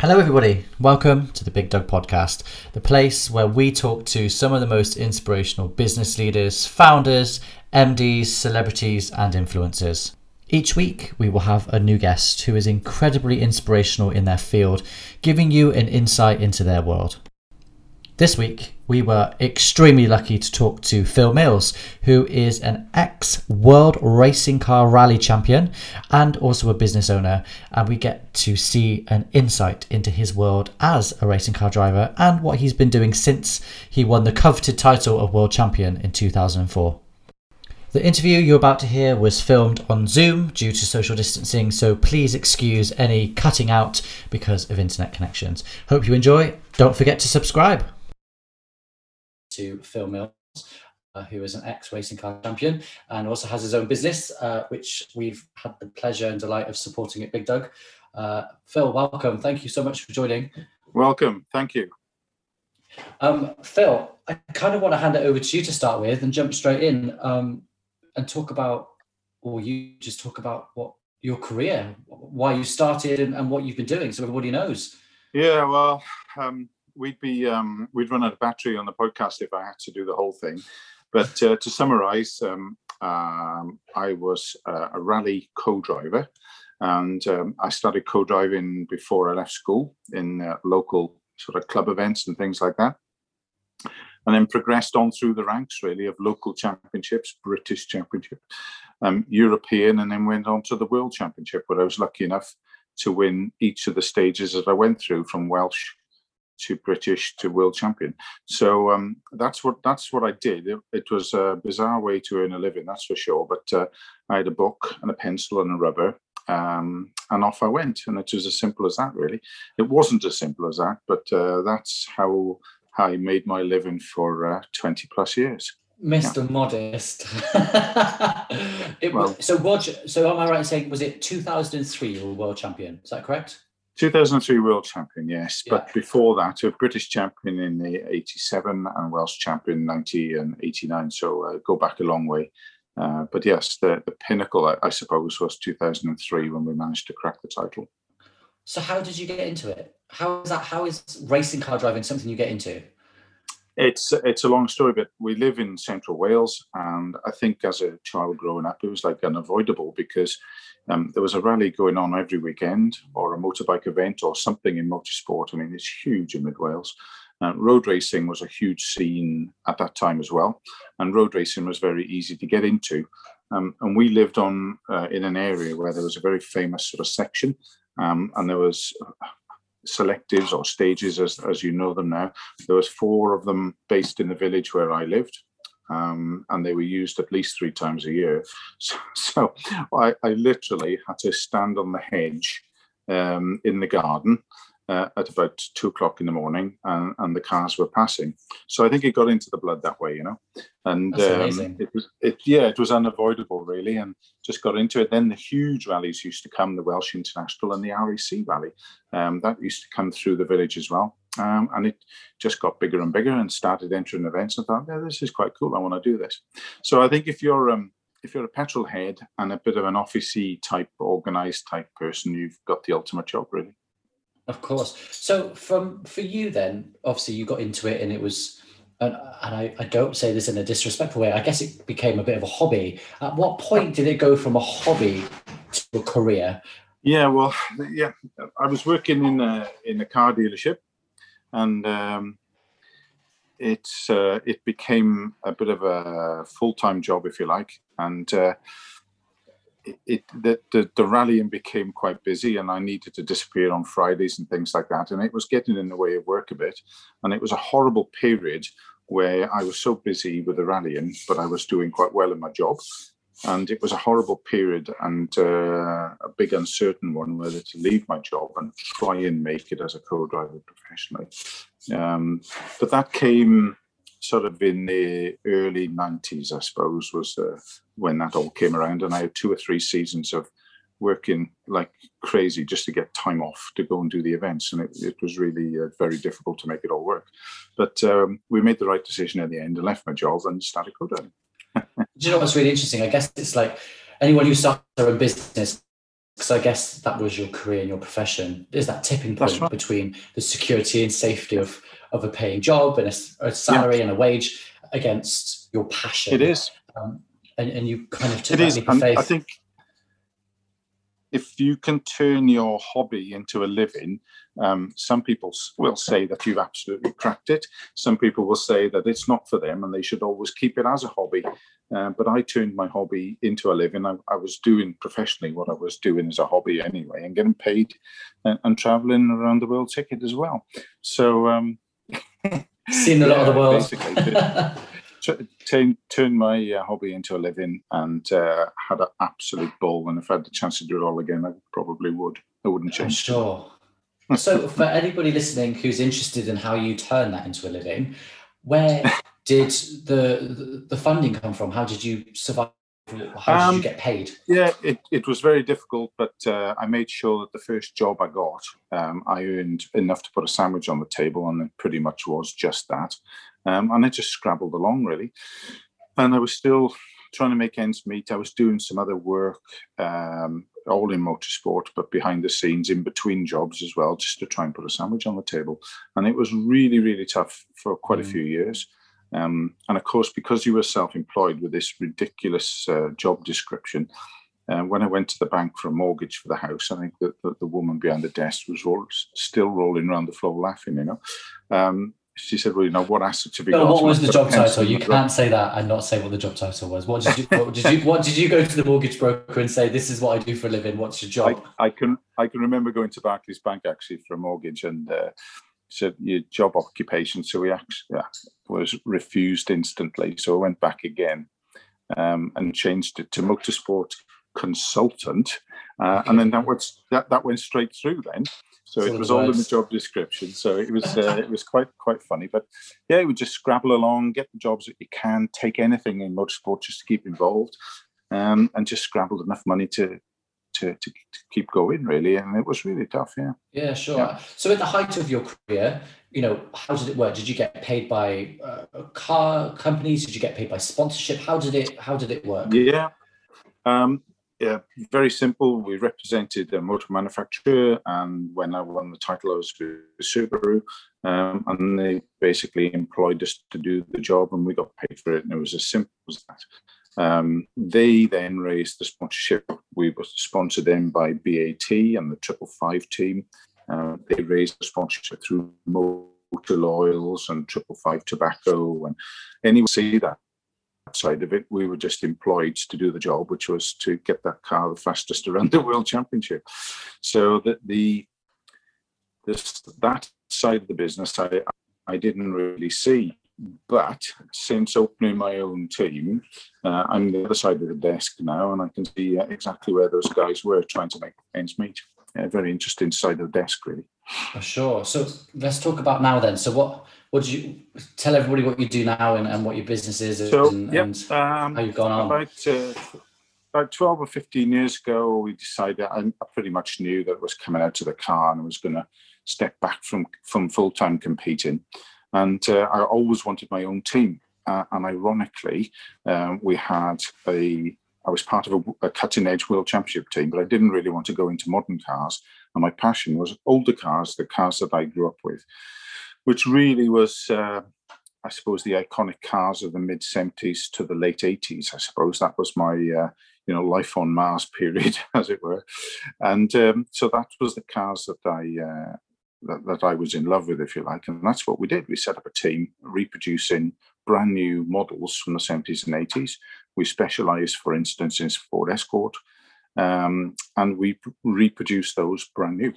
Hello, everybody. Welcome to the Big Dog Podcast, the place where we talk to some of the most inspirational business leaders, founders, MDs, celebrities, and influencers. Each week, we will have a new guest who is incredibly inspirational in their field, giving you an insight into their world. This week, we were extremely lucky to talk to Phil Mills, who is an ex World Racing Car Rally champion and also a business owner. And we get to see an insight into his world as a racing car driver and what he's been doing since he won the coveted title of World Champion in 2004. The interview you're about to hear was filmed on Zoom due to social distancing, so please excuse any cutting out because of internet connections. Hope you enjoy. Don't forget to subscribe to Phil Mills, uh, who is an ex racing car champion and also has his own business, uh, which we've had the pleasure and delight of supporting at Big Dog. Uh, Phil, welcome. Thank you so much for joining. Welcome. Thank you. Um, Phil, I kind of want to hand it over to you to start with and jump straight in um, and talk about, or you just talk about what your career, why you started, and, and what you've been doing, so everybody knows. Yeah, well, um, we'd be um, we'd run out of battery on the podcast if I had to do the whole thing. But uh, to summarise, um, um, I was uh, a rally co-driver, and um, I started co-driving before I left school in uh, local sort of club events and things like that. And then progressed on through the ranks really of local championships, British championship, um, European, and then went on to the World Championship, where I was lucky enough to win each of the stages as I went through from Welsh to British to world champion. So um, that's what that's what I did. It, it, was a bizarre way to earn a living, that's for sure. But uh, I had a book and a pencil and a rubber, um, and off I went. And it was as simple as that, really. It wasn't as simple as that, but uh, that's how, how I made my living for uh, 20 plus years. Mr. Yeah. Modest. it well, was, so, world, so am I right in saying was it 2003 you were world champion? Is that correct? 2003 world champion, yes. Yeah. But before that, a British champion in the 87 and Welsh champion 90 and 89. So uh, go back a long way. Uh, but yes, the, the pinnacle, I, I, suppose, was 2003 when we managed to crack the title. So how did you get into it? How is that? How is racing car driving something you get into? It's it's a long story, but we live in central Wales, and I think as a child growing up, it was like unavoidable because um, there was a rally going on every weekend, or a motorbike event, or something in motorsport. I mean, it's huge in Mid Wales. Uh, road racing was a huge scene at that time as well, and road racing was very easy to get into. Um, and we lived on uh, in an area where there was a very famous sort of section, um, and there was selectives or stages as, as you know them now. There was four of them based in the village where I lived. Um, and they were used at least three times a year. So, so I, I, literally had to stand on the hedge um, in the garden uh, at about two o'clock in the morning, and, and, the cars were passing. So I think it got into the blood that way, you know. And um, it was, it yeah, it was unavoidable really, and just got into it. Then the huge rallies used to come, the Welsh International and the RAC Rally, um, that used to come through the village as well. Um, and it just got bigger and bigger, and started entering events. And thought, yeah, this is quite cool. I want to do this. So I think if you're um, if you're a petrol head and a bit of an officey type, organized type person, you've got the ultimate job, really. Of course. So from for you then, obviously you got into it and it was and, and I, I don't say this in a disrespectful way, I guess it became a bit of a hobby. At what point did it go from a hobby to a career? Yeah, well, yeah, I was working in a in a car dealership, and um, it's uh, it became a bit of a full time job, if you like, and uh, it, the, the, the rallying became quite busy and I needed to disappear on Fridays and things like that. And it was getting in the way of work a bit. And it was a horrible period where I was so busy with the rallying, but I was doing quite well in my job. And it was a horrible period and uh, a big uncertain one whether to leave my job and try and make it as a co-driver professionally. Um, but that came sort of in the early 90s, I suppose, was uh, when that all came around. And I had two or three seasons of working like crazy just to get time off to go and do the events. And it, it was really uh, very difficult to make it all work. But um, we made the right decision in the end and left my job and started co-driving. do you know what's really interesting? I guess it's like anyone who starts their own business because I guess that was your career and your profession. Is that tipping point right. between the security and safety of of a paying job and a, a salary yeah. and a wage against your passion? It is, um, and, and you kind of took it is. leap of faith. I think if you can turn your hobby into a living, um, some people will say that you've absolutely cracked it. Some people will say that it's not for them and they should always keep it as a hobby. Uh, but I turned my hobby into a living. I, I, was doing professionally what I was doing as a hobby anyway, and getting paid and, and traveling around the world ticket as well. So, um, seen a lot yeah, of the world. Basically, Turned my uh, hobby into a living and uh, had an absolute ball. And if I had the chance to do it all again, I probably would. I wouldn't change. Sure. so, for anybody listening who's interested in how you turn that into a living, where did the the funding come from? How did you survive? How did um, you get paid? Yeah, it, it was very difficult, but uh, I made sure that the first job I got, um, I earned enough to put a sandwich on the table, and it pretty much was just that. Um, and I just scrabbled along really. And I was still trying to make ends meet. I was doing some other work, um, all in motorsport, but behind the scenes, in between jobs as well, just to try and put a sandwich on the table. And it was really, really tough for quite mm. a few years. Um, and of course, because you were self employed with this ridiculous uh, job description, uh, when I went to the bank for a mortgage for the house, I think that the, the, woman behind the desk was roll, still rolling around the floor laughing, you know. Um, she said, "Well, you know, what assets have you got?" What was the job title? You can't say that and not say what the job title was. What did you? What did you? What did you go to the mortgage broker and say? This is what I do for a living. What's your job? I, I can I can remember going to Barclays Bank actually for a mortgage and uh, said your job occupation. So we actually yeah, was refused instantly. So I went back again um, and changed it to motorsport consultant, uh, okay. and then that was that that went straight through then. So it was all in the job description. So it was uh, it was quite quite funny. But yeah, it would just scrabble along, get the jobs that you can, take anything in motorsport just to keep involved, um, and just scrabbled enough money to, to to, to keep going really. And it was really tough. Yeah. Yeah, sure. Yeah. So at the height of your career, you know, how did it work? Did you get paid by uh, car companies? Did you get paid by sponsorship? How did it How did it work? Yeah. Um, yeah, very simple. We represented a motor manufacturer, and when I won the title, I was with Subaru, um, and they basically employed us to do the job, and we got paid for it, and it was as simple as that. Um, they then raised the sponsorship. We were sponsored then by BAT and the Triple Five team. Uh, they raised the sponsorship through Motor Oils and Triple Five Tobacco, and anyone see that side of it, we were just employed to do the job, which was to get that car the fastest around the world championship. So that the this that side of the business, I I didn't really see. But since opening my own team, uh, I'm the other side of the desk now, and I can see uh, exactly where those guys were trying to make ends meet. A very interesting side of the desk, really. For sure. So let's talk about now then. So what what do you tell everybody what you do now and, and what your business is so, and, yep, and um, how you've gone on? About, uh, about 12 or 15 years ago, we decided, I, I pretty much knew that it was coming out to the car and I was going to step back from, from full time competing. And uh, I always wanted my own team. Uh, and ironically, um, we had a I was part of a, a, cutting edge world championship team, but I didn't really want to go into modern cars. And my passion was older cars, the cars that I grew up with which really was, uh, I suppose, the iconic cars of the mid 70s to the late 80s. I suppose that was my, uh, you know, life on Mars period, as it were. And um, so that was the cars that I. Uh, that, that I was in love with, if you like. And that's what we did. We set up a team reproducing brand new models from the 70s and 80s. We specialized, for instance, in Ford Escort, um, and we reproduced those brand new.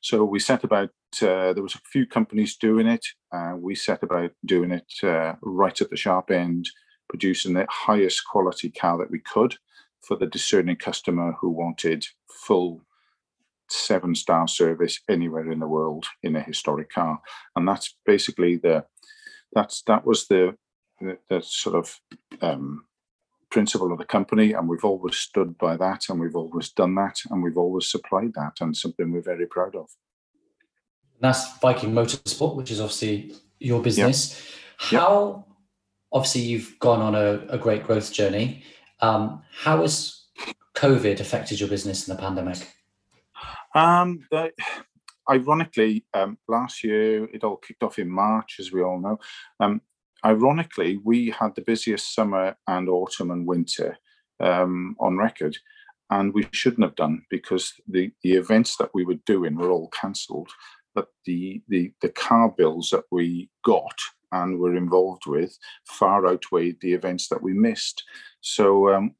So we set about, uh, there was a few companies doing it. Uh, we set about doing it uh, right at the sharp end, producing the highest quality car that we could for the discerning customer who wanted full seven star service anywhere in the world in a historic car. And that's basically the, that's, that was the, the, the sort of um, principle of the company, and we've always stood by that, and we've always done that, and we've always supplied that, and something we're very proud of. That's Viking Motorsport, which is obviously your business. Yep. How, yep. obviously, you've gone on a, a great growth journey. Um, how has COVID affected your business in the pandemic? Um, the, ironically, um, last year it all kicked off in March, as we all know. Um, ironically, we had the busiest summer and autumn and winter um, on record, and we shouldn't have done because the, the events that we were doing were all cancelled. But the, the the car bills that we got and were involved with far outweighed the events that we missed. So um,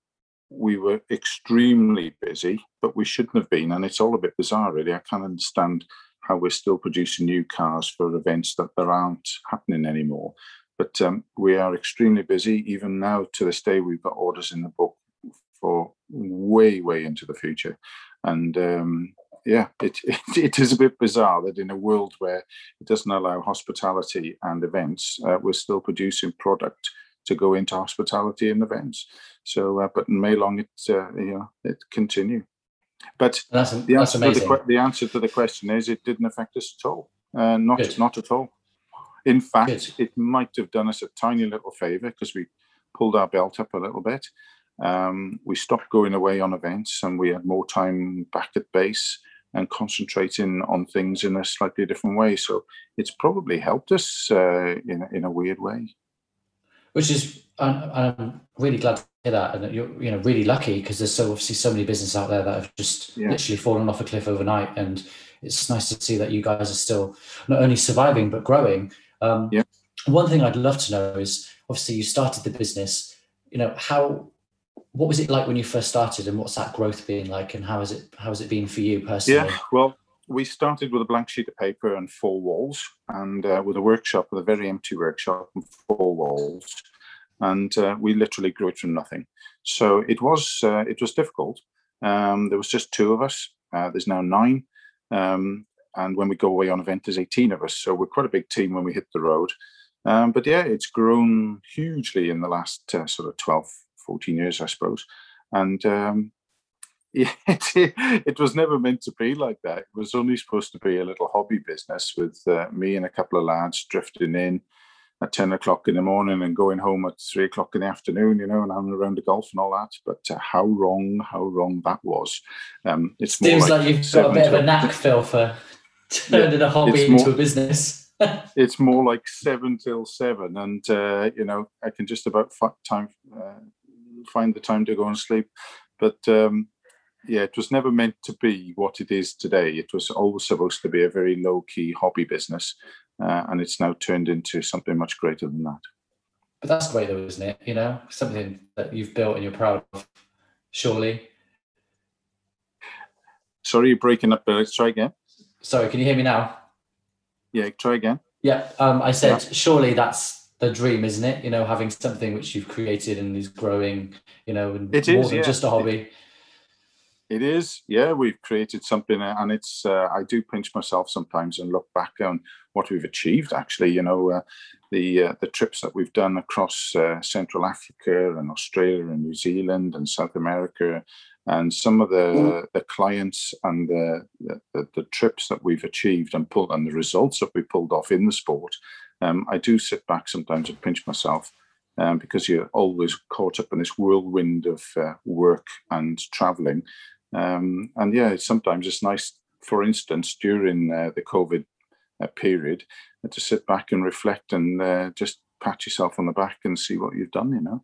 we were extremely busy, but we shouldn't have been. And it's all a bit bizarre, really. I can't understand how we're still producing new cars for events that there aren't happening anymore. But um, we are extremely busy. Even now, to this day, we've got orders in the book for way, way into the future. And um, yeah, it, it, it is a bit bizarre that in a world where it doesn't allow hospitality and events, uh, we're still producing product to go into hospitality and events. So, uh, but in Maylong, it uh, you know it continue. But that's, the, that's answer the, the, answer to the question is it didn't affect us at all. Uh, not Good. not at all. In fact, it might have done us a tiny little favour because we pulled our belt up a little bit. Um, we stopped going away on events and we had more time back at base and concentrating on things in a slightly different way. So it's probably helped us uh, in, in a weird way which is I'm really glad to hear that, and you're you know really lucky because there's so obviously so many businesses out there that have just yeah. literally fallen off a cliff overnight, and it's nice to see that you guys are still not only surviving but growing. Um, yeah. One thing I'd love to know is obviously you started the business. You know how what was it like when you first started, and what's that growth been like, and how has it how has it been for you personally? Yeah, well, we started with a blank sheet of paper and four walls, and uh, with a workshop, with a very empty workshop and four walls, and uh, we literally grew it from nothing. So it was uh, it was difficult. Um, there was just two of us. Uh, there's now nine, um, and when we go away on event, there's 18 of us. So we're quite a big team when we hit the road. Um, but yeah, it's grown hugely in the last uh, sort of 12, 14 years, I suppose. And um, it, it was never meant to be like that. It was only supposed to be a little hobby business with uh, me and a couple of lads drifting in at 10 o'clock in the morning and going home at three o'clock in the afternoon, you know, and having around the golf and all that. But uh, how wrong, how wrong that was. Um, it seems like, like, you've got a bit of a knack, Phil, for turning yeah, a hobby into a business. it's more like seven till seven, and uh, you know, I can just about time uh, find the time to go and sleep. But um, yeah, it was never meant to be what it is today. It was always supposed to be a very low key hobby business, uh, and it's now turned into something much greater than that. But that's great, though, isn't it? You know, something that you've built and you're proud of, surely. Sorry, you're breaking up, but let's try again. Sorry, can you hear me now? Yeah, try again. Yeah, um, I said, yeah. surely that's the dream, isn't it? You know, having something which you've created and is growing, you know, and it more is, than yeah. just a hobby. It, it is, yeah. We've created something, uh, and it's. Uh, I do pinch myself sometimes and look back on what we've achieved. Actually, you know, uh, the uh, the trips that we've done across uh, Central Africa and Australia and New Zealand and South America, and some of the the clients and the, the, the trips that we've achieved and pulled and the results that we pulled off in the sport. Um, I do sit back sometimes and pinch myself. Um, because you're always caught up in this whirlwind of uh, work and traveling um, and yeah, sometimes it's nice, for instance, during uh, the COVID uh, period, uh, to sit back and reflect and uh, just pat yourself on the back and see what you've done, you know?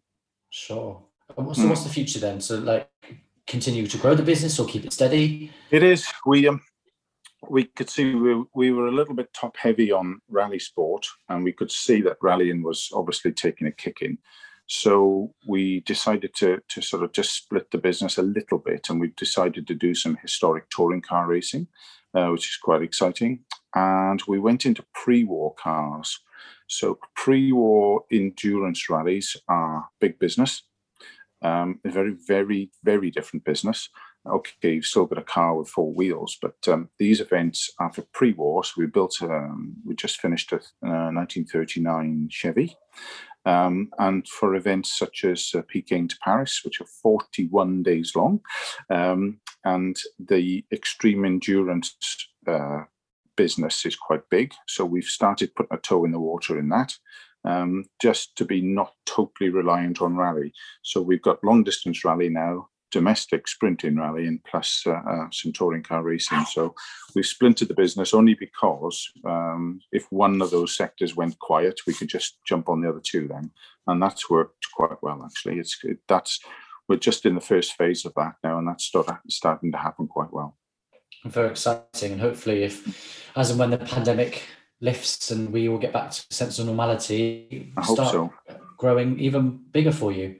Sure. So, mm. what's the future then? So, like, continue to grow the business or keep it steady? It is. We, um, we could see we, we were a little bit top heavy on rally sport, and we could see that rallying was obviously taking a kick in. So we decided to, to sort of just split the business a little bit, and we decided to do some historic touring car racing, uh, which is quite exciting. And we went into pre-war cars. So pre-war endurance rallies are big business, um, a very, very, very different business. Okay, you've still got a car with four wheels, but um, these events are for pre-war. So we built, um, we just finished a uh, 1939 Chevy, um, and for events such as uh, Peking to Paris, which are 41 days long, um, and the extreme endurance uh, business is quite big. So we've started putting a toe in the water in that. Um, just to be not totally reliant on rally. So we've got long distance rally now, domestic sprinting rally and plus uh, uh, some touring car racing. So we've splintered the business only because um, if one of those sectors went quiet, we could just jump on the other two then, and that's worked quite well actually. It's it, that's we're just in the first phase of that now, and that's start, starting to happen quite well. Very exciting, and hopefully, if as and when the pandemic lifts and we all get back to a sense of normality, I hope so. growing even bigger for you.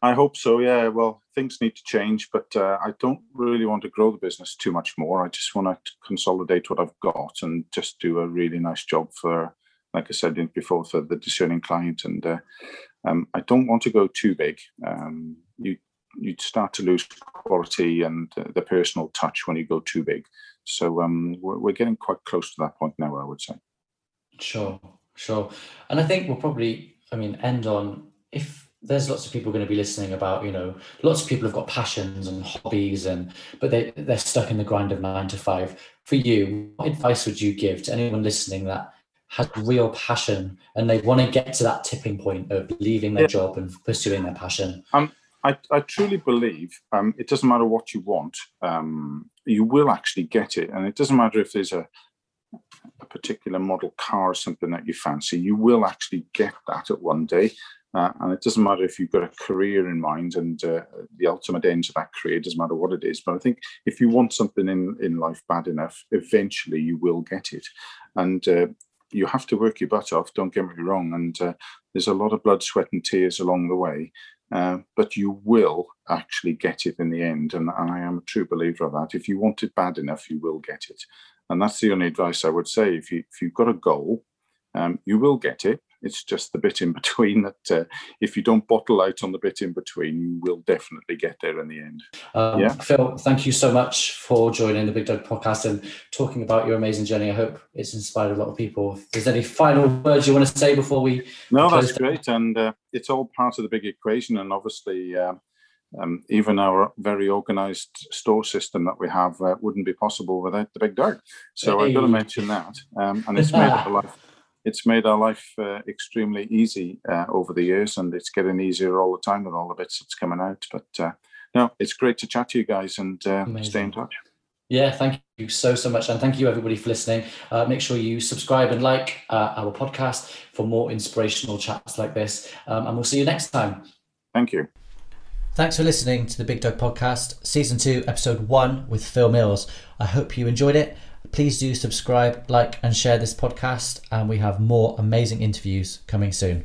I hope so. Yeah. Well, things need to change, but uh, I don't really want to grow the business too much more. I just want to consolidate what I've got and just do a really nice job for, like I said before, for the discerning client. And uh, um, I don't want to go too big. Um, you you start to lose quality and the personal touch when you go too big. So um, we're, we're getting quite close to that point now. I would say. Sure, sure. And I think we'll probably, I mean, end on if there's lots of people going to be listening about, you know, lots of people have got passions and hobbies and but they they're stuck in the grind of nine to five. For you, what advice would you give to anyone listening that has real passion and they want to get to that tipping point of leaving their yeah. job and pursuing their passion? Um, I, I truly believe um, it doesn't matter what you want, um, you will actually get it. And it doesn't matter if there's a, a particular model car or something that you fancy, you will actually get that at one day. Uh, and it doesn't matter if you've got a career in mind and uh, the ultimate end of that career doesn't matter what it is. But I think if you want something in, in life bad enough, eventually you will get it. And uh, you have to work your butt off, don't get me wrong. And uh, there's a lot of blood, sweat, and tears along the way. Uh, but you will actually get it in the end. And, and I am a true believer of that. If you want it bad enough, you will get it. And that's the only advice I would say. If, you, if you've got a goal, um, you will get it. It's just the bit in between that uh, if you don't bottle out on the bit in between, you will definitely get there in the end. Um, yeah. Phil, thank you so much for joining the Big Dog podcast and talking about your amazing journey. I hope it's inspired a lot of people. If there's any final words you want to say before we? No, that's great. And uh, it's all part of the big equation. And obviously, uh, um, even our very organized store system that we have uh, wouldn't be possible without the Big dog. So hey. I've got to mention that. Um, and it's made our life it's made our life uh, extremely easy uh, over the years, and it's getting easier all the time with all the bits that's coming out. But uh, no, it's great to chat to you guys and uh, stay in touch. Yeah, thank you so so much, and thank you everybody for listening. Uh, make sure you subscribe and like uh, our podcast for more inspirational chats like this, um, and we'll see you next time. Thank you. Thanks for listening to the Big Dog Podcast, Season 2, Episode 1 with Phil Mills. I hope you enjoyed it. Please do subscribe, like, and share this podcast, and we have more amazing interviews coming soon.